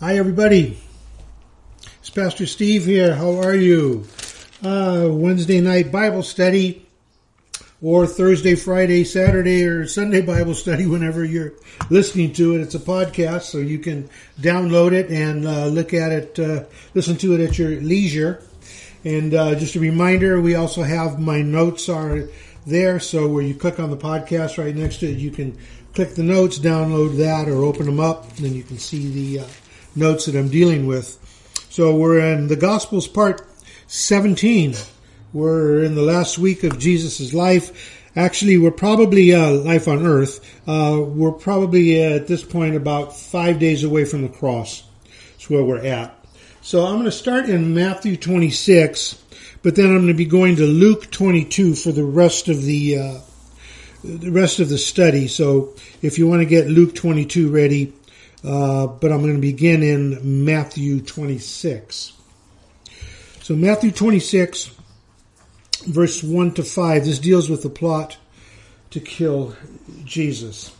Hi, everybody. It's Pastor Steve here. How are you? Uh, Wednesday night Bible study, or Thursday, Friday, Saturday, or Sunday Bible study, whenever you're listening to it. It's a podcast, so you can download it and uh, look at it, uh, listen to it at your leisure. And uh, just a reminder, we also have my notes are there. So where you click on the podcast right next to it, you can click the notes, download that, or open them up, and then you can see the uh, notes that I'm dealing with. So we're in the Gospels part 17. We're in the last week of Jesus' life. Actually, we're probably uh, life on earth. Uh, we're probably at this point about five days away from the cross. That's where we're at. So I'm going to start in Matthew 26, but then I'm going to be going to Luke 22 for the rest of the uh, the rest of the study. So if you want to get Luke 22 ready, uh, but I'm going to begin in Matthew 26. So Matthew 26, verse 1 to 5. This deals with the plot to kill Jesus.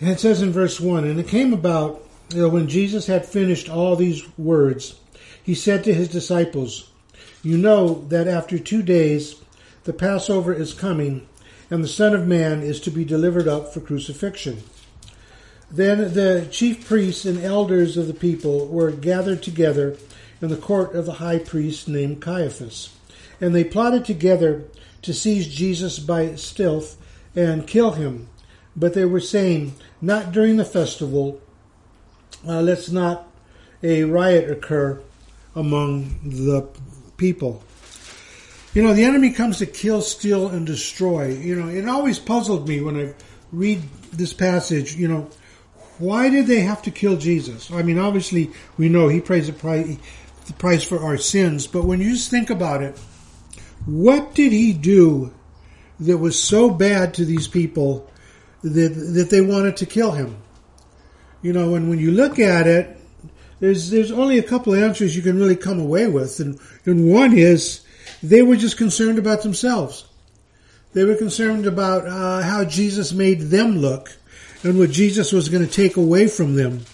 And it says in verse 1, And it came about when Jesus had finished all these words, he said to his disciples, You know that after two days the Passover is coming, and the Son of Man is to be delivered up for crucifixion. Then the chief priests and elders of the people were gathered together in the court of the high priest named Caiaphas, and they plotted together to seize Jesus by stealth and kill him. But they were saying, Not during the festival, uh, let's not a riot occur among the people. You know, the enemy comes to kill, steal, and destroy. You know, it always puzzled me when I read this passage, you know, why did they have to kill Jesus? I mean, obviously, we know he pays the price, for our sins, but when you just think about it, what did he do that was so bad to these people that, that they wanted to kill him? You know, and when you look at it, there's there's only a couple of answers you can really come away with, and and one is they were just concerned about themselves. They were concerned about uh, how Jesus made them look and what Jesus was going to take away from them.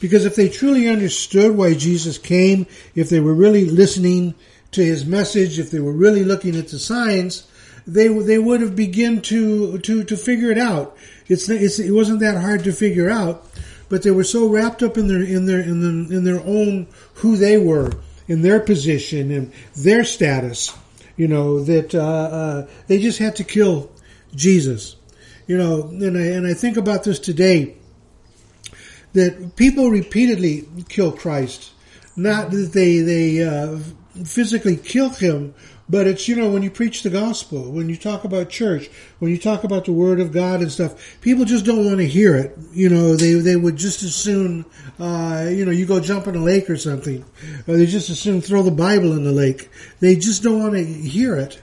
Because if they truly understood why Jesus came, if they were really listening to his message, if they were really looking at the signs, they they would have begun to to to figure it out. It's, it's it wasn't that hard to figure out but they were so wrapped up in their in their in the, in their own who they were, in their position and their status, you know, that uh, uh, they just had to kill Jesus, you know. And I and I think about this today that people repeatedly kill Christ, not that they they uh, physically kill him, but it's, you know, when you preach the gospel, when you talk about church, when you talk about the word of God and stuff, people just don't want to hear it. You know, they, they would just as soon, uh, you know, you go jump in a lake or something, or they just as soon throw the Bible in the lake. They just don't want to hear it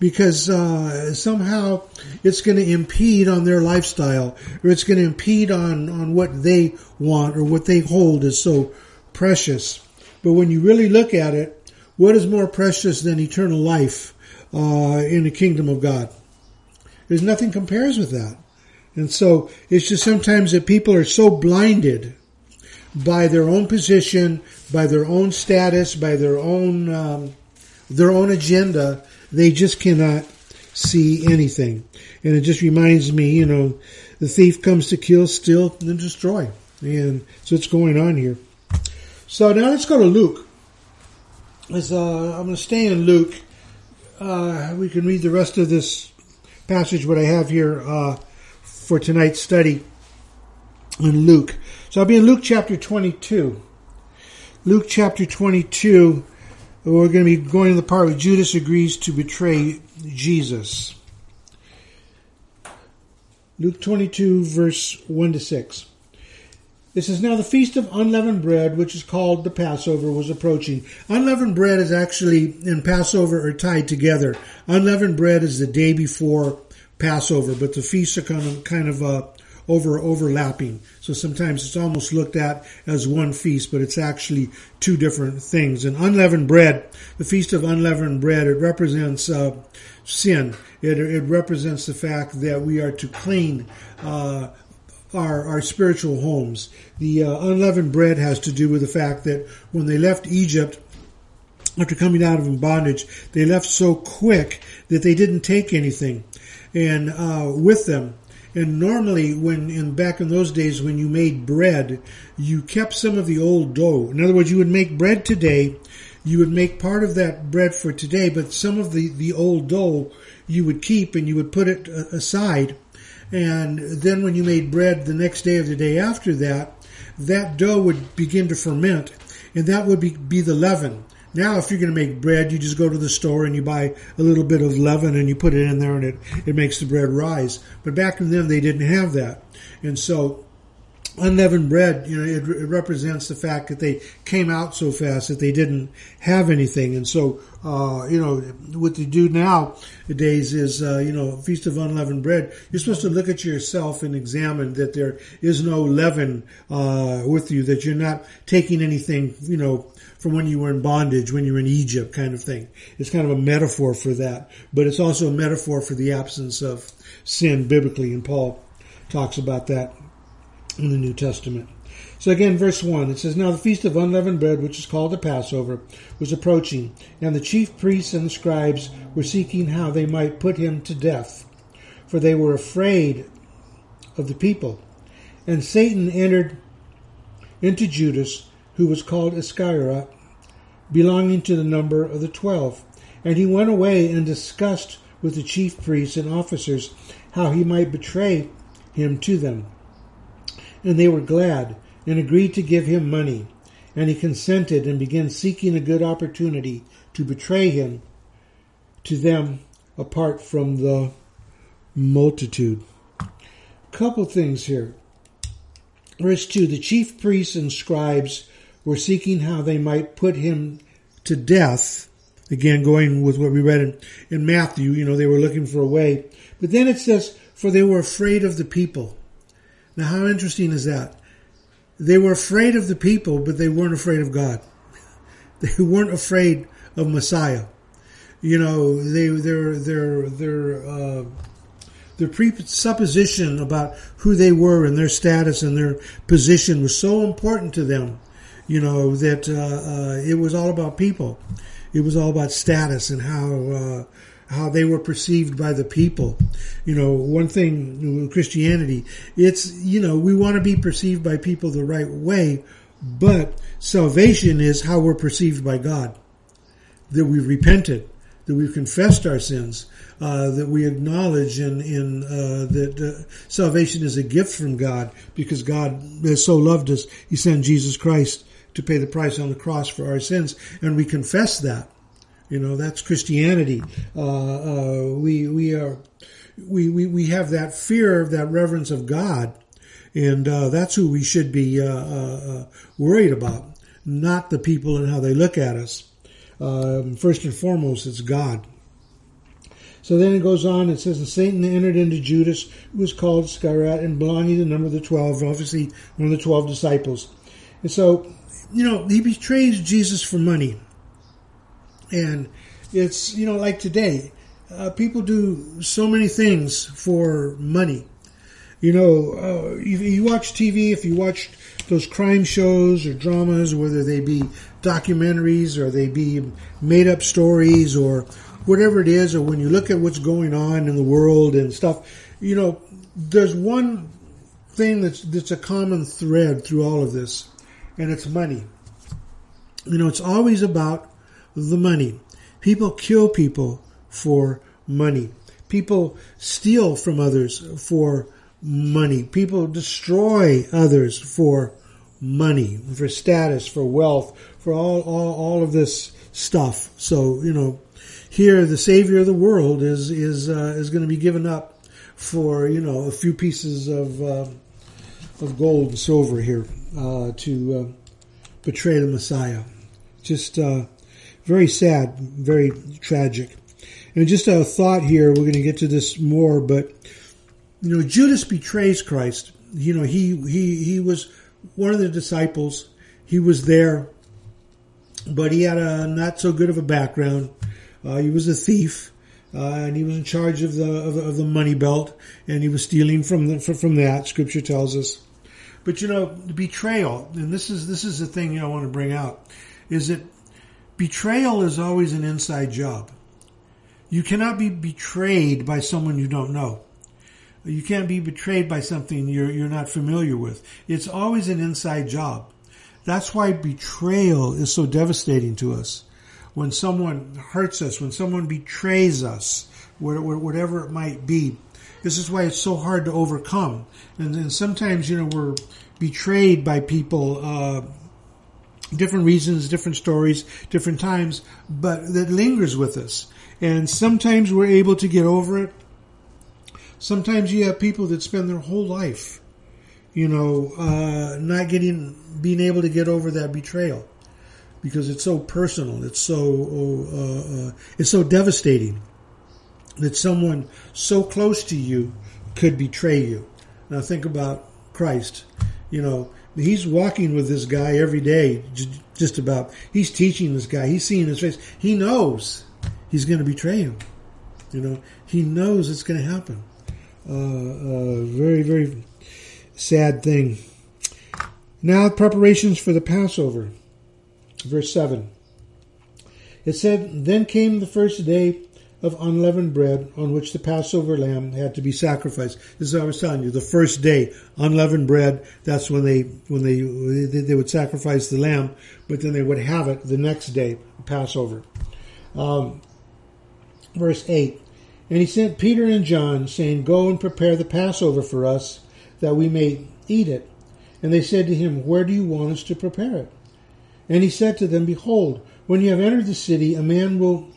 because uh, somehow it's going to impede on their lifestyle or it's going to impede on, on what they want or what they hold is so precious. But when you really look at it, what is more precious than eternal life uh, in the kingdom of God? There's nothing compares with that. And so it's just sometimes that people are so blinded by their own position, by their own status, by their own um, their own agenda, they just cannot see anything. And it just reminds me, you know, the thief comes to kill, steal, and destroy. And so it's going on here. So now let's go to Luke is uh, I'm going to stay in Luke. Uh, we can read the rest of this passage, what I have here uh, for tonight's study in Luke. So I'll be in Luke chapter 22. Luke chapter 22, we're going to be going to the part where Judas agrees to betray Jesus. Luke 22, verse 1 to 6. It says, Now the feast of unleavened bread, which is called the Passover, was approaching. Unleavened bread is actually in Passover are tied together. Unleavened bread is the day before Passover, but the feasts are kind of, kind of uh, over overlapping. So sometimes it's almost looked at as one feast, but it's actually two different things. And unleavened bread, the feast of unleavened bread, it represents uh, sin. It, it represents the fact that we are to clean uh, our, our spiritual homes. The uh, unleavened bread has to do with the fact that when they left Egypt, after coming out of bondage, they left so quick that they didn't take anything and uh, with them. And normally, when in back in those days, when you made bread, you kept some of the old dough. In other words, you would make bread today. You would make part of that bread for today, but some of the the old dough you would keep and you would put it uh, aside. And then when you made bread the next day or the day after that, that dough would begin to ferment, and that would be, be the leaven. Now, if you're going to make bread, you just go to the store and you buy a little bit of leaven and you put it in there and it, it makes the bread rise. But back in then, they didn't have that. And so, unleavened bread, you know, it, it, represents the fact that they came out so fast that they didn't have anything. And so, uh, you know, what they do nowadays is, uh, you know, Feast of Unleavened Bread, you're supposed to look at yourself and examine that there is no leaven, uh, with you, that you're not taking anything, you know, from when you were in bondage, when you were in Egypt kind of thing. It's kind of a metaphor for that, but it's also a metaphor for the absence of sin biblically, and Paul talks about that in the New Testament. So again, verse 1, it says, Now the feast of unleavened bread, which is called the Passover, was approaching, and the chief priests and scribes were seeking how they might put him to death, for they were afraid of the people. And Satan entered into Judas, who was called Iscariot, belonging to the number of the twelve. And he went away and discussed with the chief priests and officers how he might betray him to them. And they were glad and agreed to give him money. And he consented and began seeking a good opportunity to betray him to them apart from the multitude. Couple things here. Verse 2 The chief priests and scribes were seeking how they might put him to death. Again, going with what we read in, in Matthew, you know, they were looking for a way. But then it says, for they were afraid of the people. Now, how interesting is that? They were afraid of the people, but they weren't afraid of God. They weren't afraid of Messiah. You know, they, their, their, their, uh, their presupposition about who they were and their status and their position was so important to them you know, that uh, uh, it was all about people. It was all about status and how uh, how they were perceived by the people. You know, one thing Christianity, it's you know we want to be perceived by people the right way, but salvation is how we're perceived by God. That we've repented, that we've confessed our sins, uh, that we acknowledge in, in uh, that uh, salvation is a gift from God because God has so loved us, He sent Jesus Christ to pay the price on the cross for our sins, and we confess that. You know, that's Christianity. Uh, uh, we we are we, we we have that fear, of that reverence of God, and uh, that's who we should be uh, uh, uh, worried about, not the people and how they look at us. Um, first and foremost, it's God. So then it goes on. It says, "And Satan entered into Judas, who was called Iscariot, and belonging to the number of the twelve, obviously one of the twelve disciples." And so you know, he betrays Jesus for money. And it's, you know, like today, uh, people do so many things for money. You know, uh, if you watch TV, if you watch those crime shows or dramas, whether they be documentaries or they be made up stories or whatever it is, or when you look at what's going on in the world and stuff, you know, there's one thing that's that's a common thread through all of this, and it's money. You know, it's always about the money. People kill people for money. People steal from others for money. People destroy others for money, for status, for wealth, for all, all, all of this stuff. So, you know, here the savior of the world is, is, uh, is going to be given up for, you know, a few pieces of, uh, of gold and silver here, uh, to, uh, betray the Messiah. Just uh, very sad, very tragic. And just a thought here, we're going to get to this more, but you know, Judas betrays Christ. You know, he he he was one of the disciples. He was there, but he had a not so good of a background. Uh, he was a thief. uh, and he was in charge of the, of the, of the money belt, and he was stealing from the, from that. Scripture tells us. But you know, the betrayal, and this is this is the thing you know, I want to bring out, is that betrayal is always an inside job. You cannot be betrayed by someone you don't know. You can't be betrayed by something you're you're not familiar with. It's always an inside job. That's why betrayal is so devastating to us. When someone hurts us, when someone betrays us, whatever it might be, this is why it's so hard to overcome. And, then sometimes, you know, we're betrayed by people, uh, different reasons, different stories, different times, but that lingers with us. And sometimes we're able to get over it. Sometimes you have people that spend their whole life, you know, uh, not getting, being able to get over that betrayal because it's so personal. It's so, uh, uh, it's so devastating that someone so close to you could betray you. Now think about Christ. You know, he's walking with this guy every day, just about. He's teaching this guy. He's seeing his face. He knows he's going to betray him. You know, he knows it's going to happen. Uh, uh, very, very sad thing. Now, preparations for the Passover. Verse 7. It said, Then came the first day of unleavened bread on which the Passover lamb had to be sacrificed. This is what I was telling you. The first day, unleavened bread. That's when they when they they would sacrifice the lamb, but then they would have it the next day, Passover. Um, verse eight, and he sent Peter and John, saying, "Go and prepare the Passover for us, that we may eat it." And they said to him, "Where do you want us to prepare it?" And he said to them, Behold, when you have entered the city, a man will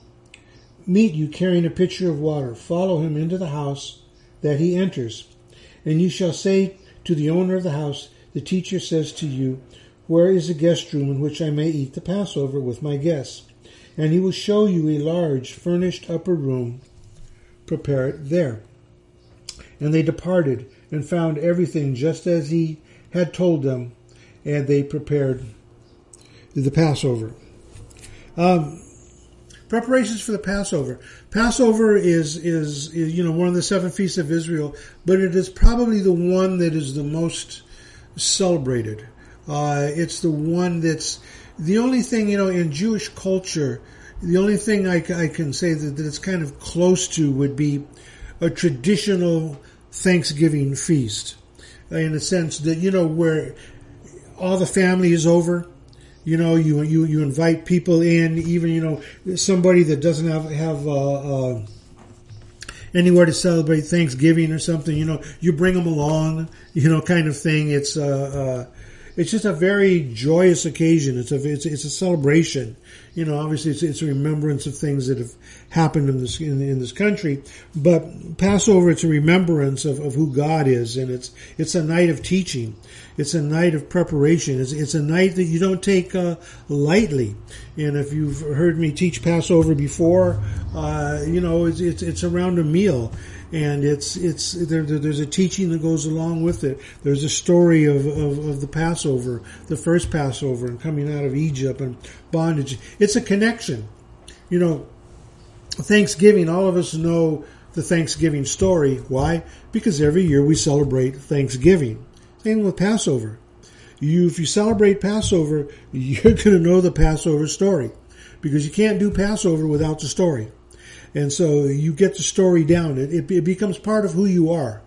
meet you carrying a pitcher of water. Follow him into the house that he enters. And you shall say to the owner of the house, The teacher says to you, Where is the guest room in which I may eat the Passover with my guests? And he will show you a large, furnished upper room. Prepare it there. And they departed and found everything just as he had told them, and they prepared the Passover. Um, preparations for the Passover. Passover is, is, is you know one of the seven feasts of Israel, but it is probably the one that is the most celebrated. Uh, it's the one that's the only thing you know in Jewish culture. The only thing I, I can say that, that it's kind of close to would be a traditional Thanksgiving feast, in the sense that you know where all the family is over you know, you you you invite people in, even you know somebody that doesn't have have uh, uh, anywhere to celebrate Thanksgiving or something. You know, you bring them along, you know, kind of thing. It's uh, uh it's just a very joyous occasion. It's a it's, it's a celebration. You know, obviously it's, it's a remembrance of things that have happened in this in, in, this country. But Passover, it's a remembrance of, of who God is, and it's it's a night of teaching. It's a night of preparation. It's it's a night that you don't take uh, lightly. And if you've heard me teach Passover before, uh, you know it's, it's it's around a meal and it's it's there, there's a teaching that goes along with it. There's a story of, of, of, the Passover, the first Passover, and coming out of Egypt and bondage. It's a connection. You know, Thanksgiving. All of us know the Thanksgiving story. Why? Because every year we celebrate Thanksgiving. Same with Passover. You, if you celebrate Passover, you're going to know the Passover story because you can't do Passover without the story. And so you get the story down. It, it, it becomes part of who you are.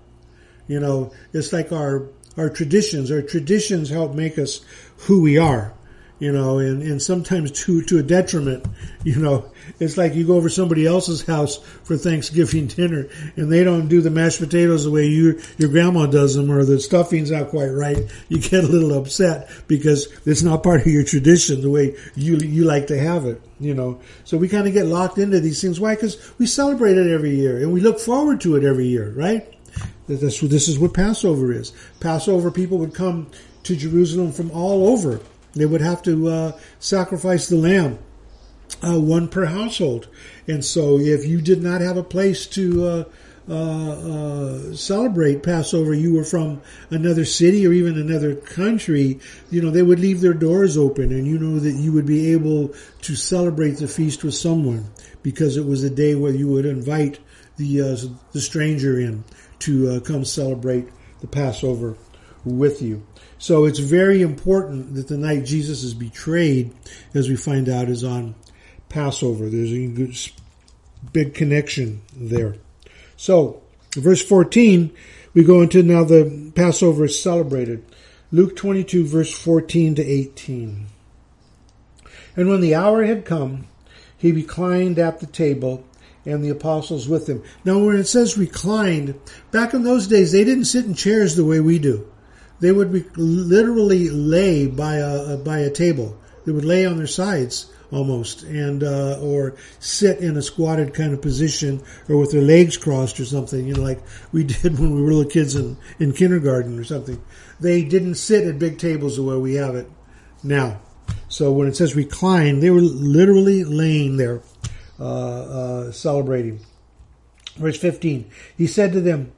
You know, it's like our, our traditions. Our traditions help make us who we are you know, and, and sometimes to, to a detriment, you know, it's like you go over somebody else's house for Thanksgiving dinner and they don't do the mashed potatoes the way you, your grandma does them or the stuffing's not quite right. You get a little upset because it's not part of your tradition the way you, you like to have it, you know. So we kind of get locked into these things. Why? Because we celebrate it every year and we look forward to it every year, right? This, this is what Passover is. Passover people would come to Jerusalem from all over they would have to uh, sacrifice the lamb, uh, one per household. And so if you did not have a place to uh, uh, uh, celebrate Passover, you were from another city or even another country, you know, they would leave their doors open and you know that you would be able to celebrate the feast with someone because it was a day where you would invite the, uh, the stranger in to come celebrate the Passover with you. So it's very important that the night Jesus is betrayed, as we find out, is on Passover. There's a big connection there. So, verse 14, we go into now the Passover is celebrated. Luke 22, verse 14 to 18. And when the hour had come, he reclined at the table and the apostles with him. Now, when it says reclined, back in those days, they didn't sit in chairs the way we do. They would be, literally lay by a, by a table. They would lay on their sides almost, and uh, or sit in a squatted kind of position, or with their legs crossed or something. You know, like we did when we were little kids in in kindergarten or something. They didn't sit at big tables the way we have it now. So when it says recline, they were literally laying there, uh, uh, celebrating. Verse 15, he said to them,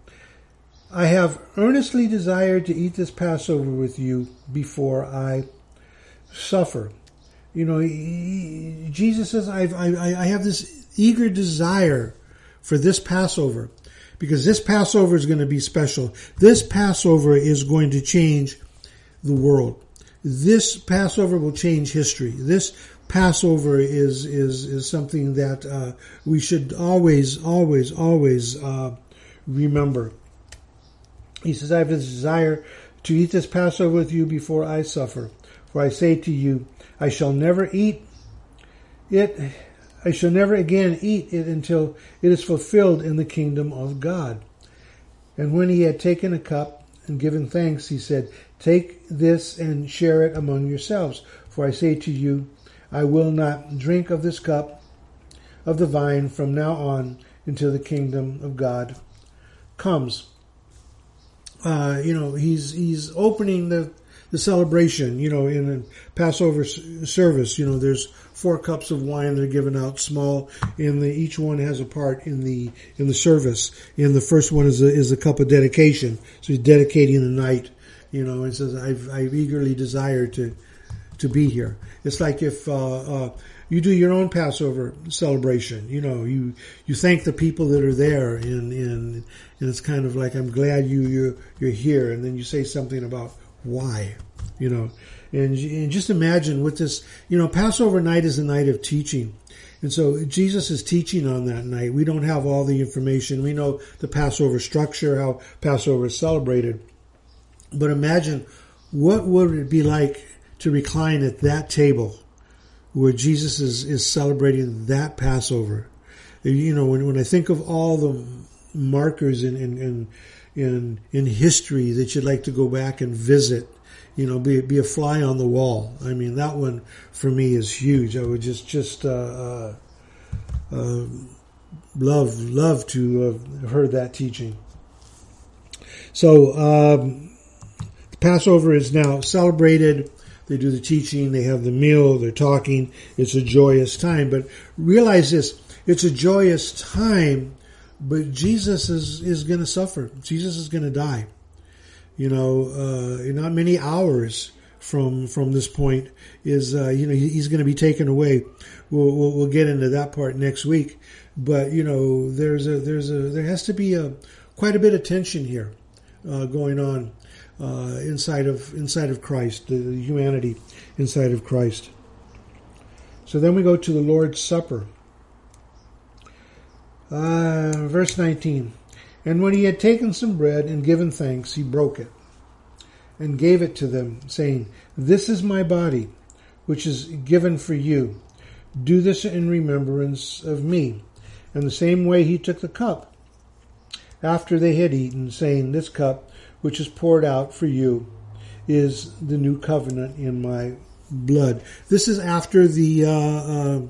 I have earnestly desired to eat this Passover with you before I suffer. You know, he, Jesus says, I've, I, I have this eager desire for this Passover because this Passover is going to be special. This Passover is going to change the world. This Passover will change history. This Passover is is is something that uh, we should always, always, always uh, remember. He says, "I have a desire to eat this Passover with you before I suffer. For I say to you, I shall never eat it. I shall never again eat it until it is fulfilled in the kingdom of God. And when he had taken a cup and given thanks, he said, Take this and share it among yourselves. For I say to you, I will not drink of this cup of the vine from now on until the kingdom of God comes. Uh, you know, he's he's opening the the celebration, you know, in a Passover service, you know, there's four cups of wine that are given out small and the, each one has a part in the, in the service. And the first one is a, is a cup of dedication. So he's dedicating the night, you know, and says, I've, I've eagerly desired to, to be here. It's like if, uh, uh, you do your own Passover celebration. You know, you you thank the people that are there, and and and it's kind of like I'm glad you you're you're here, and then you say something about why, you know, and, and just imagine what this, you know, Passover night is a night of teaching. And so Jesus is teaching on that night. We don't have all the information. We know the Passover structure, how Passover is celebrated. But imagine what would it be like to recline at that table where Jesus is, is celebrating that Passover. You know, when, when I think of all the markers in, in, in in in history that you'd like to go back and visit. You know, be be a fly on the wall. I mean, that one for me is huge. I would just just uh, uh, uh, love love to have heard that teaching. So um, Passover is now celebrated. They do the teaching. They have the meal. They're talking. It's a joyous time. But realize this: it's a joyous time but Jesus is is going to suffer. Jesus is going to die. You know, uh, not many hours from from this point is uh, you know he's going to be taken away. We'll, we'll, we'll get into that part next week. But you know, there's a there's a there has to be a quite a bit of tension here uh, going on uh, inside of inside of Christ, the humanity inside of Christ. So then we go to the Lord's Supper. Uh, verse 19. And when he had taken some bread and given thanks, he broke it and gave it to them, saying, This is my body, which is given for you. Do this in remembrance of me. And the same way he took the cup after they had eaten, saying, This cup, which is poured out for you, is the new covenant in my blood. This is after the uh, uh,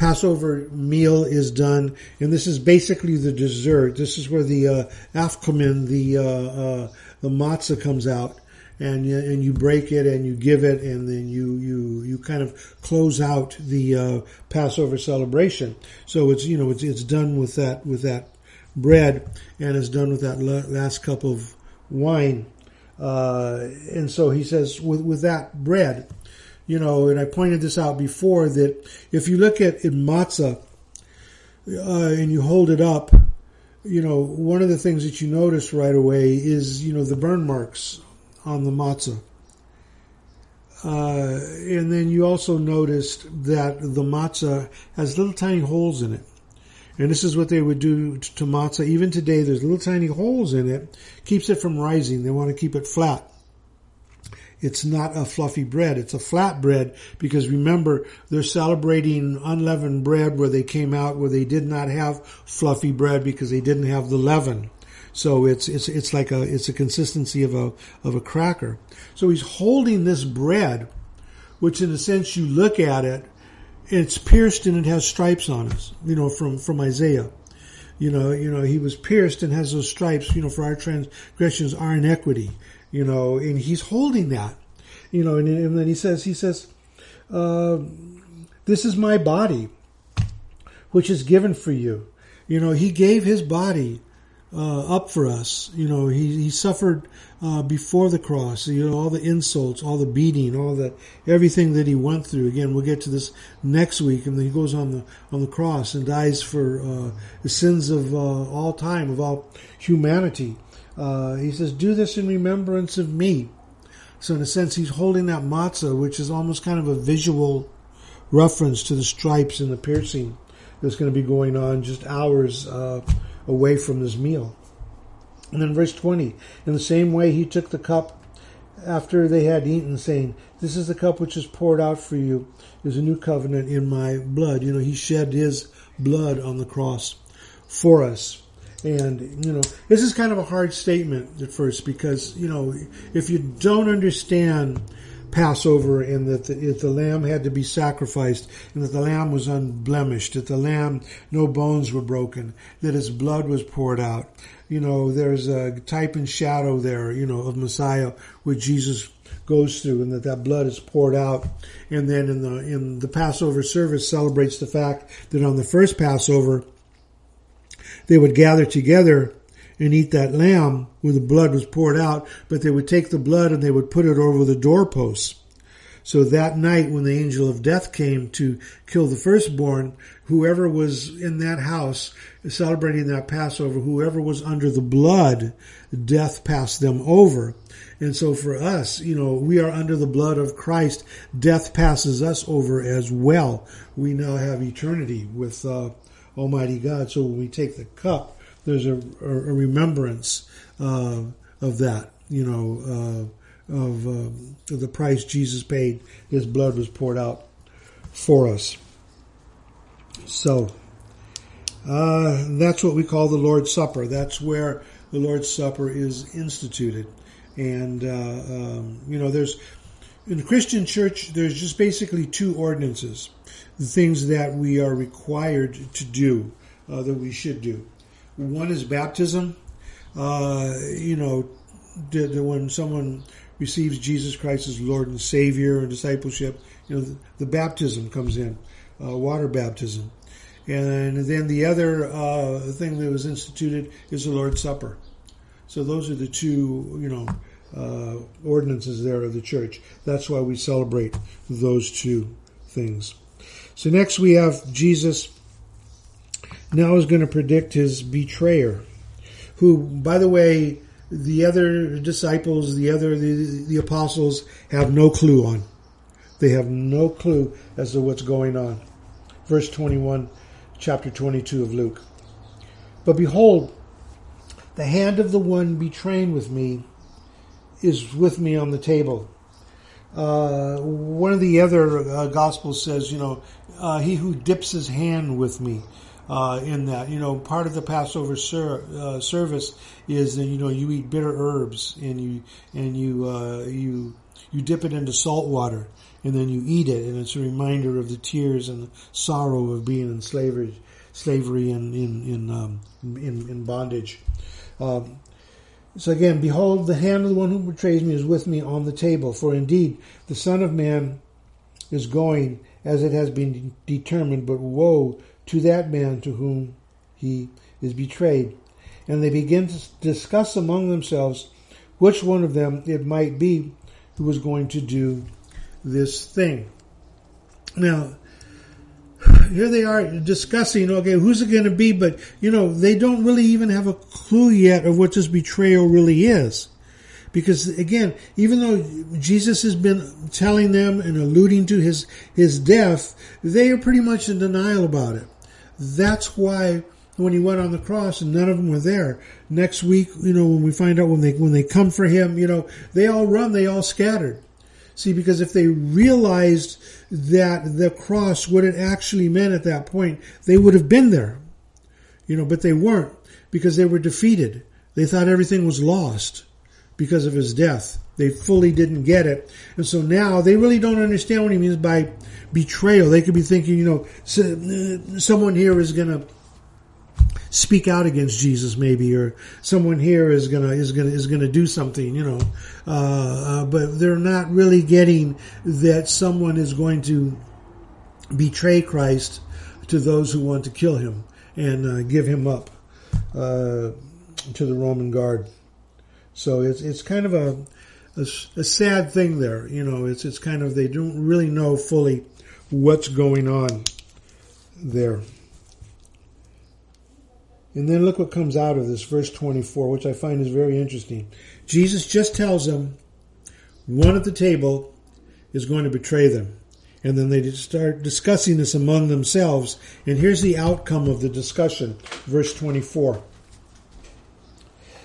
Passover meal is done, and this is basically the dessert. This is where the uh, afikomen, the uh, uh, the matzah comes out, and you, and you break it and you give it, and then you you you kind of close out the uh, Passover celebration. So it's you know it's it's done with that with that bread, and it's done with that last cup of wine. Uh, and so he says with with that bread, you know, and I pointed this out before that if you look at in matzah uh, and you hold it up, you know, one of the things that you notice right away is, you know, the burn marks on the matzah. Uh, and then you also noticed that the matzah has little tiny holes in it. And this is what they would do to matzah. Even today, there's little tiny holes in it. Keeps it from rising. They want to keep it flat. It's not a fluffy bread. It's a flat bread because remember, they're celebrating unleavened bread where they came out where they did not have fluffy bread because they didn't have the leaven. So it's, it's, it's like a, it's a consistency of a, of a cracker. So he's holding this bread, which in a sense you look at it, it's pierced and it has stripes on it, you know, from, from Isaiah. You know, you know, he was pierced and has those stripes, you know, for our transgressions, our iniquity you know, and he's holding that, you know, and, and then he says, he says, uh, this is my body, which is given for you. You know, he gave his body uh, up for us. You know, he he suffered uh, before the cross. You know, all the insults, all the beating, all the everything that he went through. Again, we'll get to this next week, and then he goes on the on the cross and dies for uh, the sins of uh, all time, of all humanity. Uh, he says, "Do this in remembrance of me." So in a sense, he's holding that matzah, which is almost kind of a visual reference to the stripes and the piercing that's going to be going on just hours uh, away from this meal. And then verse 20, in the same way he took the cup after they had eaten, saying, This is the cup which is poured out for you, is a new covenant in my blood. You know, he shed his blood on the cross for us. And, you know, this is kind of a hard statement at first because, you know, if you don't understand Passover and that the, the lamb had to be sacrificed and that the lamb was unblemished, that the lamb, no bones were broken, that his blood was poured out. You know, there's a type and shadow there, you know, of Messiah which Jesus goes through and that that blood is poured out. And then in the, in the Passover service celebrates the fact that on the first Passover, they would gather together and eat that lamb where the blood was poured out, but they would take the blood and they would put it over the doorposts. So that night when the angel of death came to kill the firstborn, whoever was in that house celebrating that Passover, whoever was under the blood, death passed them over. And so for us, you know, we are under the blood of Christ. Death passes us over as well. We now have eternity with uh, Almighty God. So when we take the cup, there's a, a remembrance uh, of that, you know, uh, of, uh, the price Jesus paid. His blood was poured out for us. So uh, that's what we call the Lord's Supper. That's where the Lord's Supper is instituted. And, uh, um, you know, there's, in the Christian church, there's just basically two ordinances things that we are required to do, uh, that we should do. One is baptism. Uh, you know, the, the, when someone receives Jesus Christ as Lord and Savior and discipleship, you know, the, the baptism comes in, uh, water baptism. And then the other uh, thing that was instituted is the Lord's Supper. So those are the two, you know, uh, ordinances there of the church. That's why we celebrate those two things. So next we have Jesus now is going to predict his betrayer, who, by the way, the other disciples, the other the, the apostles have no clue on. They have no clue as to what's going on. Verse 21, chapter 22 of Luke. But behold, the hand of the one betraying with me is with me on the table. Uh, one of the other uh, gospels says, you know, uh, he who dips his hand with me. Uh, in that, you know, part of the Passover ser- uh, service is that you know you eat bitter herbs and you and you uh, you you dip it into salt water and then you eat it, and it's a reminder of the tears and the sorrow of being in slavery, slavery and in in um, in, in, bondage. Um, So again, behold, the hand of the one who betrays me is with me on the table. For indeed, the Son of Man is going as it has been determined, but woe to that man to whom he is betrayed. And they begin to discuss among themselves which one of them it might be who was going to do this thing. Now, here they are discussing, okay, who's it going to be? But, you know, they don't really even have a clue yet of what this betrayal really is. Because again, even though Jesus has been telling them and alluding to his, his death, they are pretty much in denial about it. That's why when he went on the cross and none of them were there. Next week, you know, when we find out when they, when they come for him, you know, they all run, they all scattered. See, because if they realized that the cross, what it actually meant at that point, they would have been there. You know, but they weren't because they were defeated. They thought everything was lost because of his death. They fully didn't get it. And so now they really don't understand what he means by betrayal. They could be thinking, you know, someone here is going to speak out against Jesus, maybe, or someone here is gonna is gonna is gonna do something, you know. Uh, uh, but they're not really getting that someone is going to betray Christ to those who want to kill him and uh, give him up uh, to the Roman guard. So it's it's kind of a, a, a sad thing there, you know. It's it's kind of they don't really know fully what's going on there. And then look what comes out of this, verse 24, which I find is very interesting. Jesus just tells them one at the table is going to betray them. And then they start discussing this among themselves. And here's the outcome of the discussion, verse 24.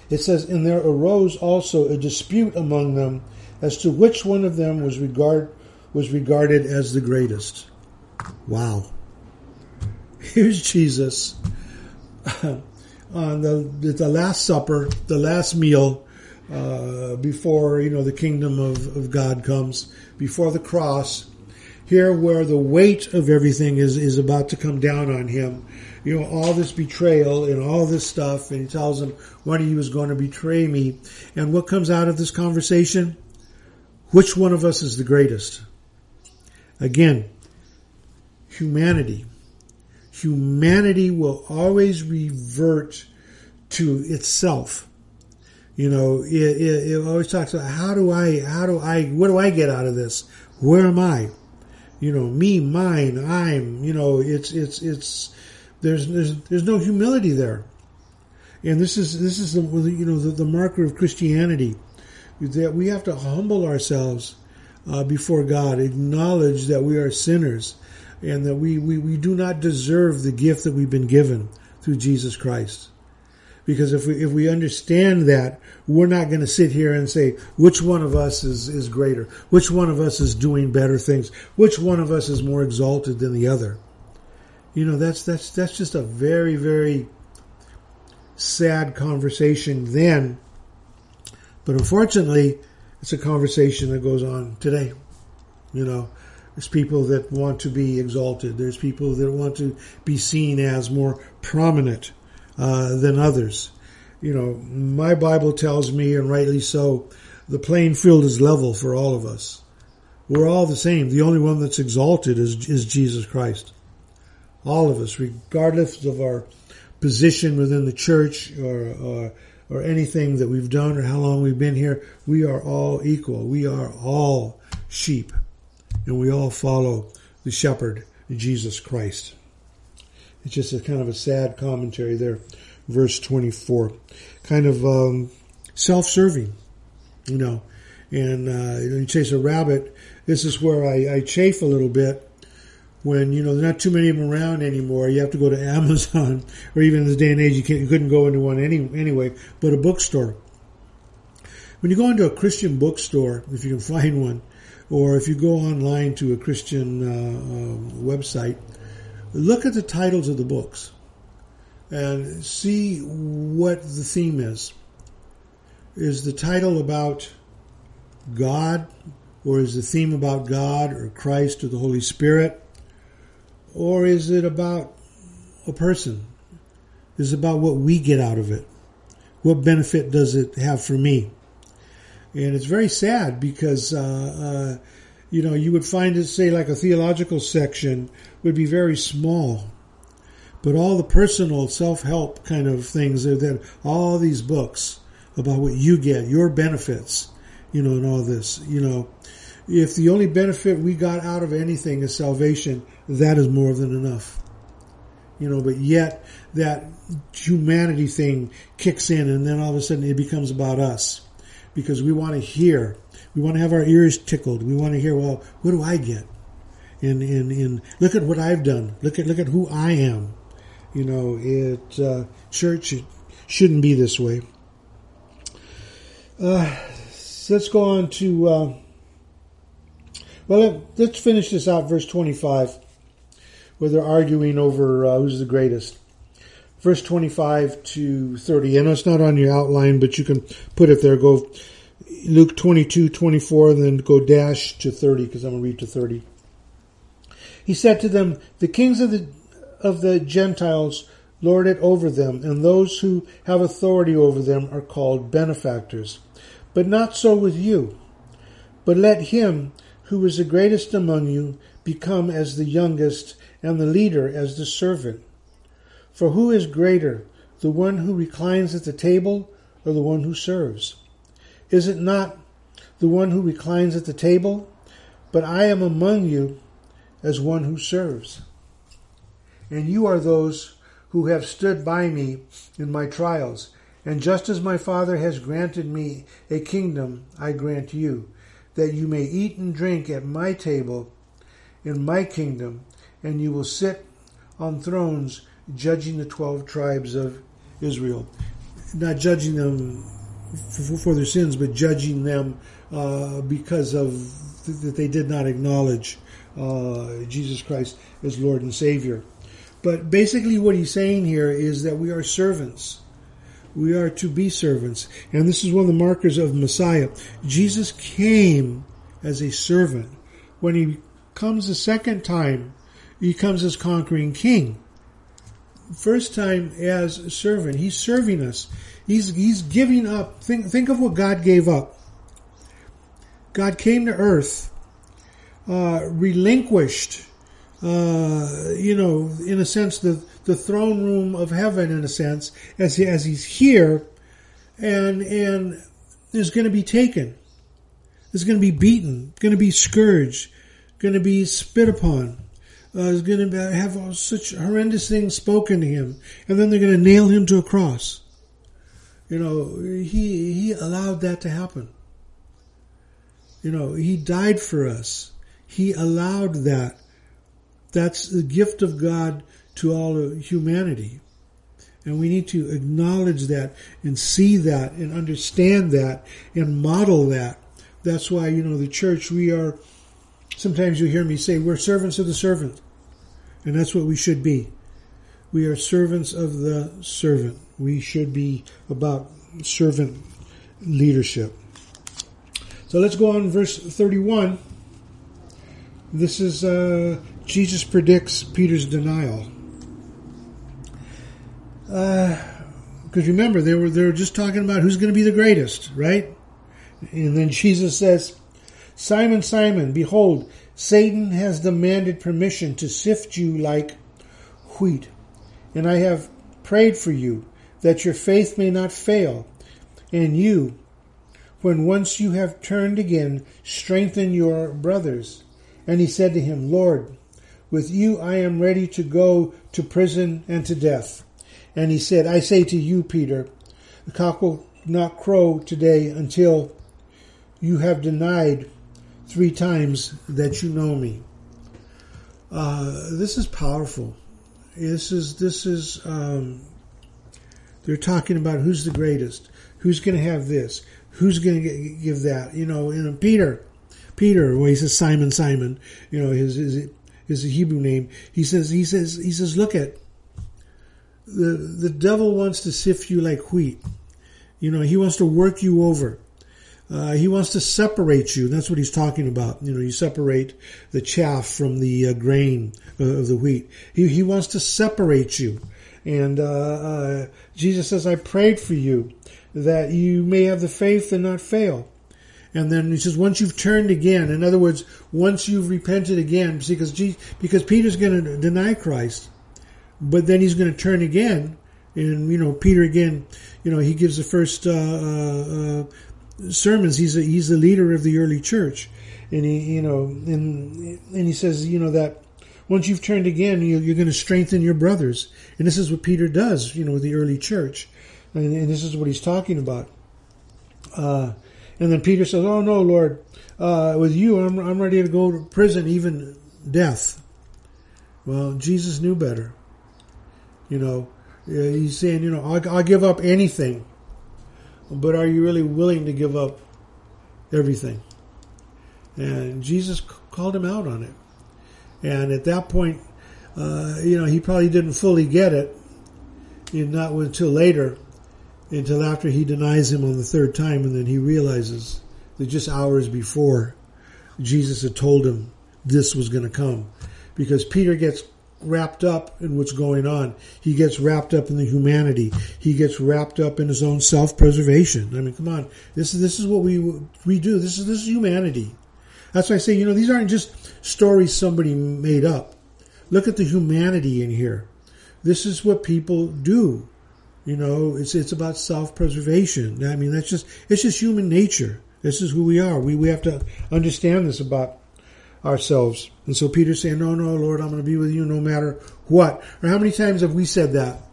It says, And there arose also a dispute among them as to which one of them was regard was regarded as the greatest. Wow. Here's Jesus on the the Last Supper, the last meal uh, before you know the kingdom of, of God comes, before the cross. Here, where the weight of everything is is about to come down on him, you know all this betrayal and all this stuff, and he tells him of you is going to betray me. And what comes out of this conversation? Which one of us is the greatest? Again, humanity humanity will always revert to itself. You know, it, it, it, always talks about how do I, how do I, what do I get out of this? Where am I? You know, me, mine, I'm, you know, it's, it's, it's, there's, there's, there's no humility there. And this is, this is the, you know, the, the marker of Christianity that we have to humble ourselves uh, before God, acknowledge that we are sinners, and that we, we, we do not deserve the gift that we've been given through Jesus Christ. Because if we, if we understand that, we're not going to sit here and say, which one of us is, is greater? Which one of us is doing better things? Which one of us is more exalted than the other? You know, that's, that's, that's just a very, very sad conversation then. But unfortunately, it's a conversation that goes on today. You know, there's people that want to be exalted. There's people that want to be seen as more prominent uh, than others. You know, my Bible tells me, and rightly so, the playing field is level for all of us. We're all the same. The only one that's exalted is, is Jesus Christ. All of us, regardless of our position within the church or, or, or anything that we've done or how long we've been here, we are all equal. We are all sheep and we all follow the shepherd, Jesus Christ. It's just a kind of a sad commentary there, verse 24. Kind of um, self-serving, you know. And uh, you chase a rabbit, this is where I, I chafe a little bit when you know there's not too many of them around anymore. You have to go to Amazon, or even in this day and age, you, can't, you couldn't go into one any, anyway. But a bookstore. When you go into a Christian bookstore, if you can find one, or if you go online to a Christian uh, uh, website, look at the titles of the books and see what the theme is. Is the title about God, or is the theme about God, or Christ, or the Holy Spirit, or is it about a person? Is it about what we get out of it? what benefit does it have for me? And it's very sad because, uh, uh, you know, you would find it, say, like a theological section would be very small. But all the personal self-help kind of things then all these books about what you get, your benefits, you know, and all this, you know, if the only benefit we got out of anything is salvation, that is more than enough. You know, but yet that humanity thing kicks in and then all of a sudden it becomes about us because we want to hear. We want to have our ears tickled. We want to hear, well, what do I get? And, and, and look at what I've done. Look at, look at who I am. You know, it, uh, church it shouldn't be this way. Uh, let's go on to, uh, well, let's finish this out, verse 25, where they're arguing over uh, who's the greatest. Verse 25 to 30. I know it's not on your outline, but you can put it there. Go Luke 22, 24, and then go dash to 30, because I'm going to read to 30. He said to them, The kings of the, of the Gentiles lord it over them, and those who have authority over them are called benefactors. But not so with you. But let him who is the greatest among you become as the youngest, and the leader as the servant. For who is greater, the one who reclines at the table, or the one who serves? Is it not the one who reclines at the table? But I am among you as one who serves. And you are those who have stood by me in my trials. And just as my Father has granted me a kingdom, I grant you that you may eat and drink at my table in my kingdom, and you will sit on thrones judging the 12 tribes of Israel. Not judging them for, their sins, but judging them uh, because of th- that they did not acknowledge uh, Jesus Christ as Lord and Savior. But basically, what he's saying here is that we are servants. We are to be servants. And this is one of the markers of Messiah. Jesus came as a servant. When he comes the second time, he comes as conquering king. First time as servant. He's serving us. He's, he's giving up. Think, think of what God gave up. God came to earth, uh, relinquished, you know, in a sense, the, the throne room of heaven in a sense as he, as he's here and and is going to be taken. Is going to be beaten going to be scourged going to be spit upon. Uh, is going to have such horrendous things spoken to him and then they're going to nail him to a cross. You know he he allowed that to happen. You know he died for us. He allowed that that's the gift of god to all humanity. And we need to acknowledge that and see that and understand that and model that. That's why, you know, the church, we are, sometimes you hear me say, we're servants of the servant. And that's what we should be. We are servants of the servant. We should be about servant leadership. So let's go on verse 31. This is uh, Jesus predicts Peter's denial. Because uh, remember, they were they were just talking about who's going to be the greatest, right? And then Jesus says, "Simon, Simon, behold, Satan has demanded permission to sift you like wheat, and I have prayed for you that your faith may not fail, and you, when once you have turned again, strengthen your brothers." And he said to him, Lord, with you I am ready to go to prison and to death. And he said, I say to you, Peter, the cock will not crow today until you have denied three times that you know me. Uh, this is powerful. This is this is um, they're talking about who's the greatest, who's going to have this, who's going to give that. You know, and Peter, Peter, well, he says Simon, Simon. You know, his his his Hebrew name. He says he says he says, look at the the devil wants to sift you like wheat. You know, he wants to work you over. Uh, he wants to separate you. That's what he's talking about. You know, you separate the chaff from the uh, grain of the wheat. He, he wants to separate you. And uh, uh Jesus says, I prayed for you that you may have the faith and not fail. And then he says, once you've turned again, in other words, once you've repented again, because Jesus, because Peter's going to deny Christ, but then he's going to turn again, and you know, Peter again, you know, he gives the first uh, uh, uh, sermons. He's a, he's the leader of the early church, and he, you know, and and he says, you know, that once you've turned again, you, are going to strengthen your brothers, and this is what Peter does, you know, with the early church, and, and this is what he's talking about. Uh, and then Peter says, "Oh no, Lord, uh, with you, I'm I'm ready to go to prison, even death." Well, Jesus knew better. You know, he's saying, you know, I'll, I'll give up anything, but are you really willing to give up everything? And Jesus called him out on it. And at that point, uh, you know, he probably didn't fully get it, not until later until after he denies him on the third time, and then he realizes that just hours before, Jesus had told him this was going to come. Because Peter gets wrapped up in what's going on. He gets wrapped up in the humanity. He gets wrapped up in his own self-preservation. I mean, come on. This is, this is what we, we do. This is, this is humanity. That's why I say, you know, these aren't just stories somebody made up. Look at the humanity in here. This is what people do. You know, it's it's about self preservation. I mean, that's just it's just human nature. This is who we are. We we have to understand this about ourselves. And so Peter's saying, "No, no, Lord, I'm going to be with you no matter what." Or how many times have we said that?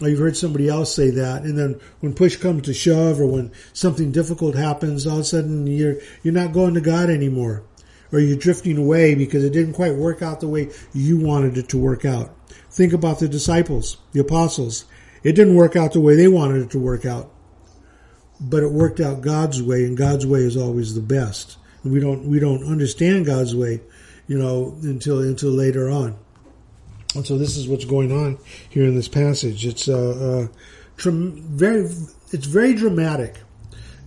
Or you've heard somebody else say that, and then when push comes to shove, or when something difficult happens, all of a sudden you're you're not going to God anymore, or you're drifting away because it didn't quite work out the way you wanted it to work out. Think about the disciples, the apostles. It didn't work out the way they wanted it to work out, but it worked out God's way, and God's way is always the best. And we don't we don't understand God's way, you know, until until later on. And so this is what's going on here in this passage. It's uh, uh very it's very dramatic.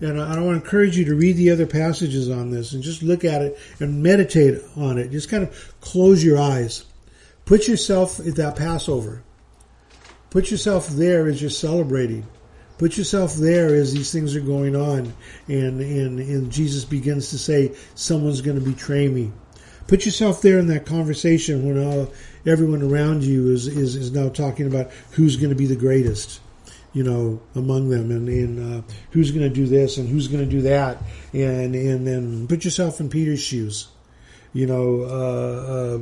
And I, I want to encourage you to read the other passages on this and just look at it and meditate on it. Just kind of close your eyes. Put yourself at that Passover. Put yourself there as you're celebrating. Put yourself there as these things are going on and, and, and Jesus begins to say, someone's going to betray me. Put yourself there in that conversation when all, everyone around you is, is, is now talking about who's going to be the greatest, you know, among them and, and uh, who's going to do this and who's going to do that. And, and then put yourself in Peter's shoes. You know, uh, uh,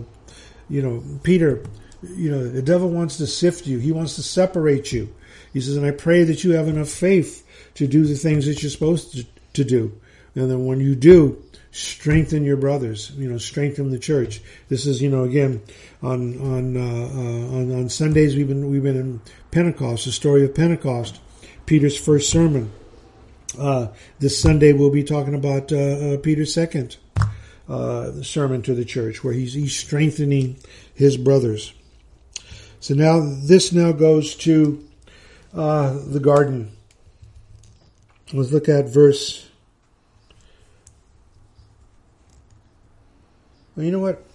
you know, Peter, you know, the devil wants to sift you. He wants to separate you. He says, and I pray that you have enough faith to do the things that you're supposed to, to do. And then when you do, strengthen your brothers, you know, strengthen the church. This is, you know, again, on, on, uh, uh, on, on Sundays, we've been, we've been in Pentecost, the story of Pentecost, Peter's first sermon. Uh, this Sunday we'll be talking about, uh, uh, Peter's second, uh, sermon to the church where he's, he's strengthening his brothers. So now this now goes to uh, the garden. Let's look at verse. Well, you know what?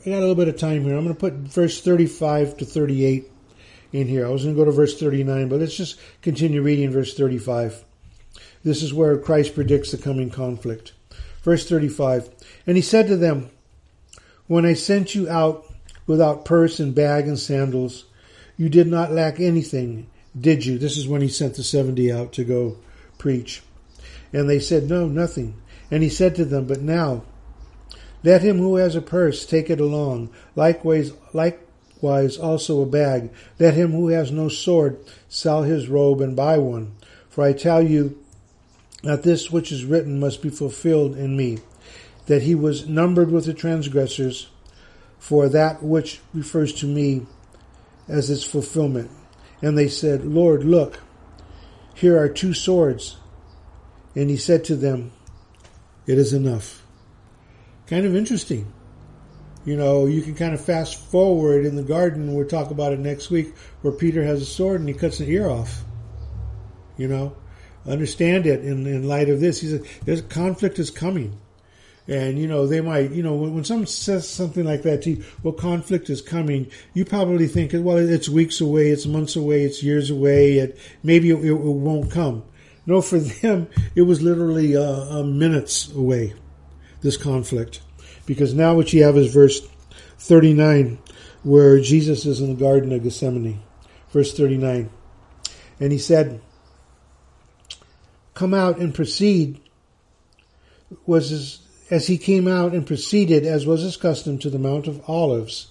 I got a little bit of time here. I'm going to put verse 35 to 38 in here. I was going to go to verse 39, but let's just continue reading verse 35. This is where Christ predicts the coming conflict. Verse 35 And he said to them, When I sent you out without purse and bag and sandals. You did not lack anything, did you? This is when he sent the 70 out to go preach. And they said, No, nothing. And he said to them, But now, let him who has a purse take it along, likewise, likewise also a bag. Let him who has no sword sell his robe and buy one. For I tell you that this which is written must be fulfilled in me, that he was numbered with the transgressors for that which refers to me as its fulfillment. And they said, Lord, look, here are two swords. And he said to them, It is enough. Kind of interesting. You know, you can kind of fast forward in the garden. We'll talk about it next week where Peter has a sword and he cuts an ear off. You know, understand it in, in light of this. He said, there's conflict is coming. And, you know, they might, you know, when, when someone says something like that to you, well, conflict is coming, you probably think, well, it's weeks away, it's months away, it's years away, it, maybe it, it won't come. No, for them, it was literally uh, uh, minutes away, this conflict. Because now what you have is verse 39, where Jesus is in the Garden of Gethsemane. Verse 39. And he said, Come out and proceed, was his, as he came out and proceeded, as was his custom, to the Mount of Olives,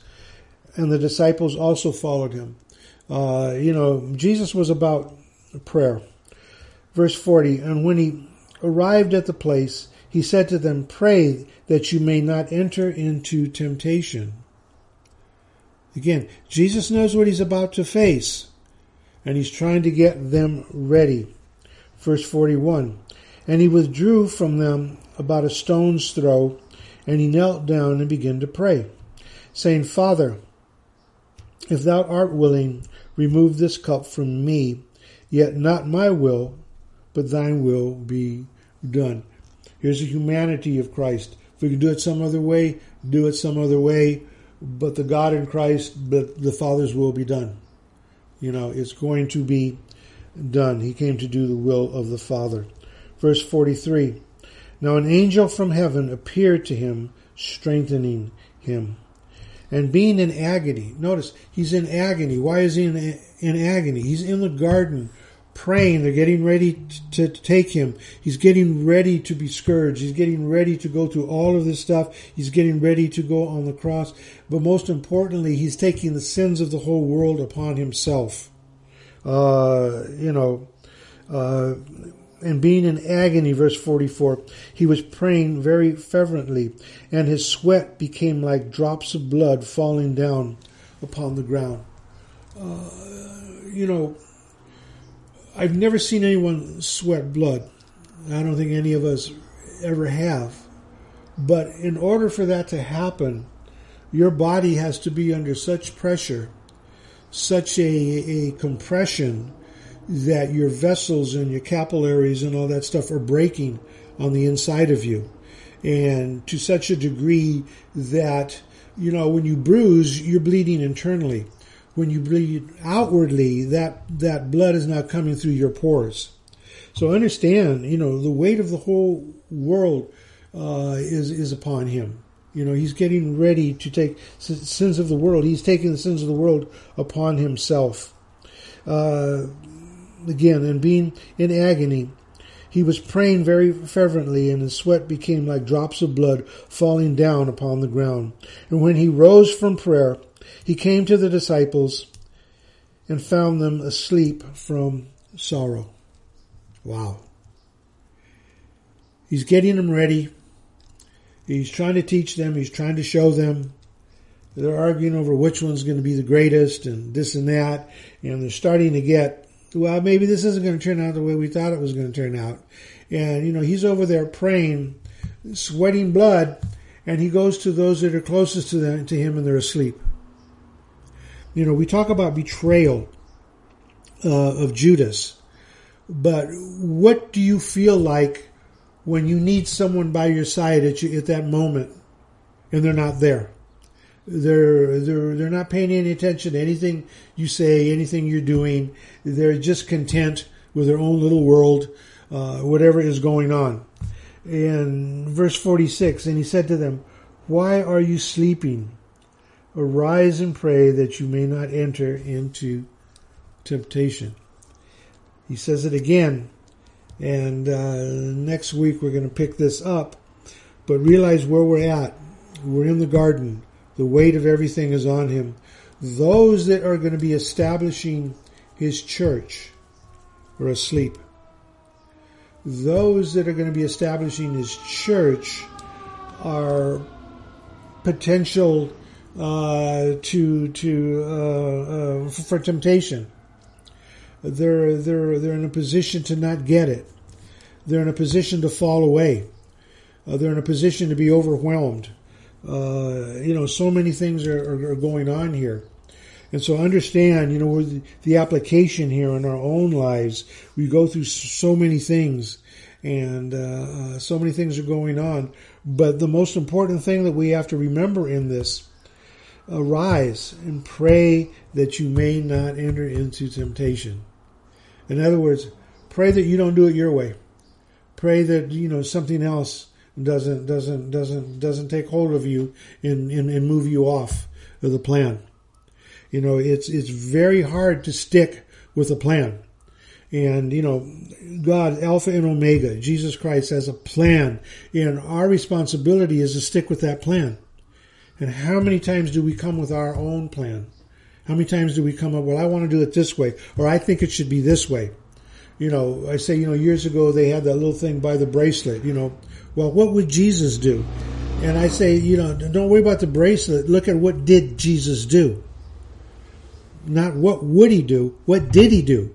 and the disciples also followed him. Uh, you know, Jesus was about prayer. Verse 40, and when he arrived at the place, he said to them, Pray that you may not enter into temptation. Again, Jesus knows what he's about to face, and he's trying to get them ready. Verse 41, and he withdrew from them about a stone's throw, and he knelt down and began to pray, saying, Father, if thou art willing, remove this cup from me, yet not my will, but thine will be done. Here's the humanity of Christ. If we can do it some other way, do it some other way, but the God in Christ, but the Father's will be done. You know, it's going to be done. He came to do the will of the Father. Verse 43 Now an angel from heaven appeared to him, strengthening him and being in agony. Notice he's in agony. Why is he in, in agony? He's in the garden praying. They're getting ready to, to take him. He's getting ready to be scourged. He's getting ready to go through all of this stuff. He's getting ready to go on the cross. But most importantly, he's taking the sins of the whole world upon himself. Uh, you know, uh, and being in agony, verse 44, he was praying very fervently, and his sweat became like drops of blood falling down upon the ground. Uh, you know, I've never seen anyone sweat blood. I don't think any of us ever have. But in order for that to happen, your body has to be under such pressure, such a, a compression, that your vessels and your capillaries and all that stuff are breaking on the inside of you. And to such a degree that, you know, when you bruise, you're bleeding internally. When you bleed outwardly, that, that blood is not coming through your pores. So understand, you know, the weight of the whole world uh, is, is upon him. You know, he's getting ready to take sins of the world. He's taking the sins of the world upon himself. Uh, again and being in agony. He was praying very fervently, and his sweat became like drops of blood falling down upon the ground. And when he rose from prayer, he came to the disciples and found them asleep from sorrow. Wow. He's getting them ready. He's trying to teach them. He's trying to show them. They're arguing over which one's going to be the greatest and this and that. And they're starting to get well, maybe this isn't going to turn out the way we thought it was going to turn out. And, you know, he's over there praying, sweating blood, and he goes to those that are closest to, them, to him and they're asleep. You know, we talk about betrayal uh, of Judas, but what do you feel like when you need someone by your side at, you, at that moment and they're not there? They're they're they're not paying any attention to anything you say, anything you're doing. They're just content with their own little world, uh, whatever is going on. In verse 46, and he said to them, Why are you sleeping? Arise and pray that you may not enter into temptation. He says it again, and uh, next week we're going to pick this up. But realize where we're at. We're in the garden. The weight of everything is on him. Those that are going to be establishing his church are asleep. Those that are going to be establishing his church are potential uh, to to uh, uh, for temptation. They're they're they're in a position to not get it. They're in a position to fall away. Uh, they're in a position to be overwhelmed. Uh, you know, so many things are, are, are, going on here. And so understand, you know, the, the application here in our own lives, we go through so many things and uh, uh, so many things are going on. But the most important thing that we have to remember in this, arise and pray that you may not enter into temptation. In other words, pray that you don't do it your way. Pray that you know something else doesn't doesn't doesn't doesn't take hold of you and, and, and move you off of the plan. You know, it's it's very hard to stick with a plan. And, you know, God, Alpha and Omega, Jesus Christ has a plan. And our responsibility is to stick with that plan. And how many times do we come with our own plan? How many times do we come up, well, I want to do it this way, or I think it should be this way? You know, I say, you know, years ago they had that little thing by the bracelet, you know, well, what would Jesus do? And I say, you know, don't worry about the bracelet. Look at what did Jesus do. Not what would he do, what did he do?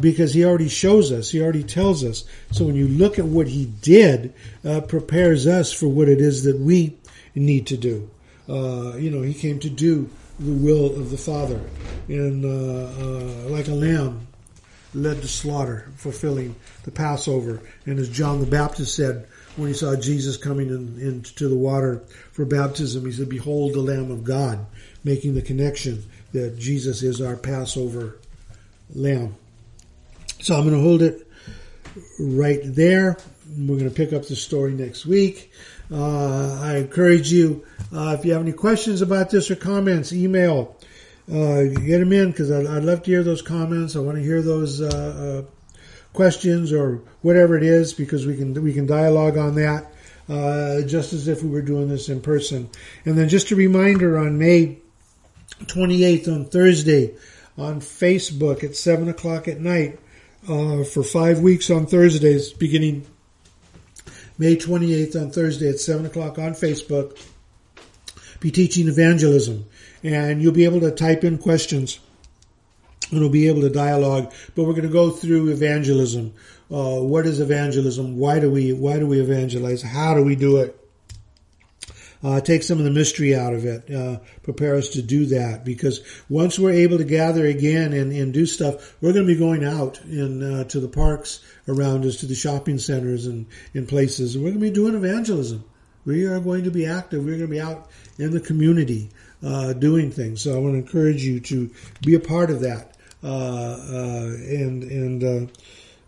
Because he already shows us, he already tells us. So when you look at what he did, uh, prepares us for what it is that we need to do. Uh, you know, he came to do the will of the Father, and uh, uh like a lamb led to slaughter, fulfilling the Passover. And as John the Baptist said, when he saw Jesus coming in, into the water for baptism, he said, Behold the Lamb of God, making the connection that Jesus is our Passover lamb. So I'm going to hold it right there. We're going to pick up the story next week. Uh, I encourage you, uh, if you have any questions about this or comments, email, uh, get them in because I'd, I'd, love to hear those comments. I want to hear those uh, uh, questions or whatever it is because we can we can dialogue on that uh, just as if we were doing this in person. And then just a reminder on May 28th on Thursday on Facebook at seven o'clock at night uh, for five weeks on Thursdays beginning May 28th on Thursday at 7 o'clock on Facebook. Be teaching evangelism. And you'll be able to type in questions we'll be able to dialogue. But we're going to go through evangelism. Uh, what is evangelism? Why do we why do we evangelize? How do we do it? Uh, take some of the mystery out of it. Uh, prepare us to do that because once we're able to gather again and, and do stuff, we're going to be going out in uh, to the parks around us, to the shopping centers and in places. And we're going to be doing evangelism. We are going to be active. We're going to be out in the community uh, doing things. So I want to encourage you to be a part of that. Uh, uh, and and uh,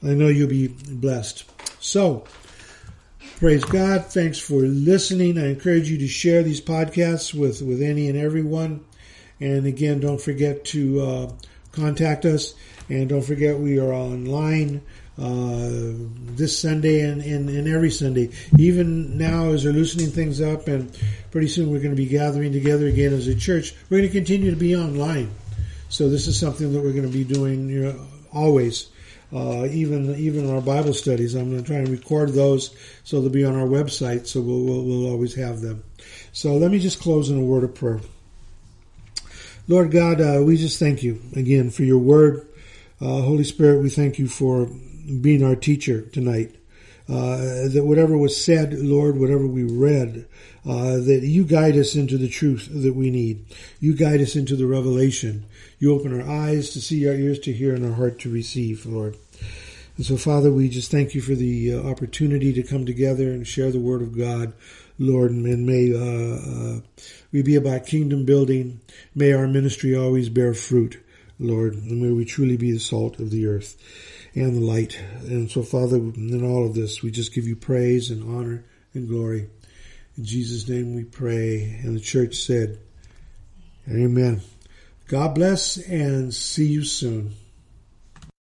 I know you'll be blessed. So, praise God. Thanks for listening. I encourage you to share these podcasts with, with any and everyone. And again, don't forget to uh, contact us. And don't forget we are online uh, this Sunday and, and, and, every Sunday. Even now, as they're loosening things up, and pretty soon we're going to be gathering together again as a church, we're going to continue to be online. So this is something that we're going to be doing you know, always. Uh, even even in our Bible studies, I'm going to try and record those so they'll be on our website. So we'll, we'll, we'll always have them. So let me just close in a word of prayer. Lord God, uh, we just thank you again for your word. Uh, Holy Spirit, we thank you for being our teacher tonight. Uh, that whatever was said, Lord, whatever we read, uh, that you guide us into the truth that we need. You guide us into the revelation. You open our eyes to see, our ears to hear, and our heart to receive, Lord. And so, Father, we just thank you for the uh, opportunity to come together and share the Word of God, Lord. And may uh, uh, we be about kingdom building. May our ministry always bear fruit, Lord. And may we truly be the salt of the earth and the light. And so, Father, in all of this, we just give you praise and honor and glory. In Jesus' name we pray. And the church said, Amen. God bless and see you soon.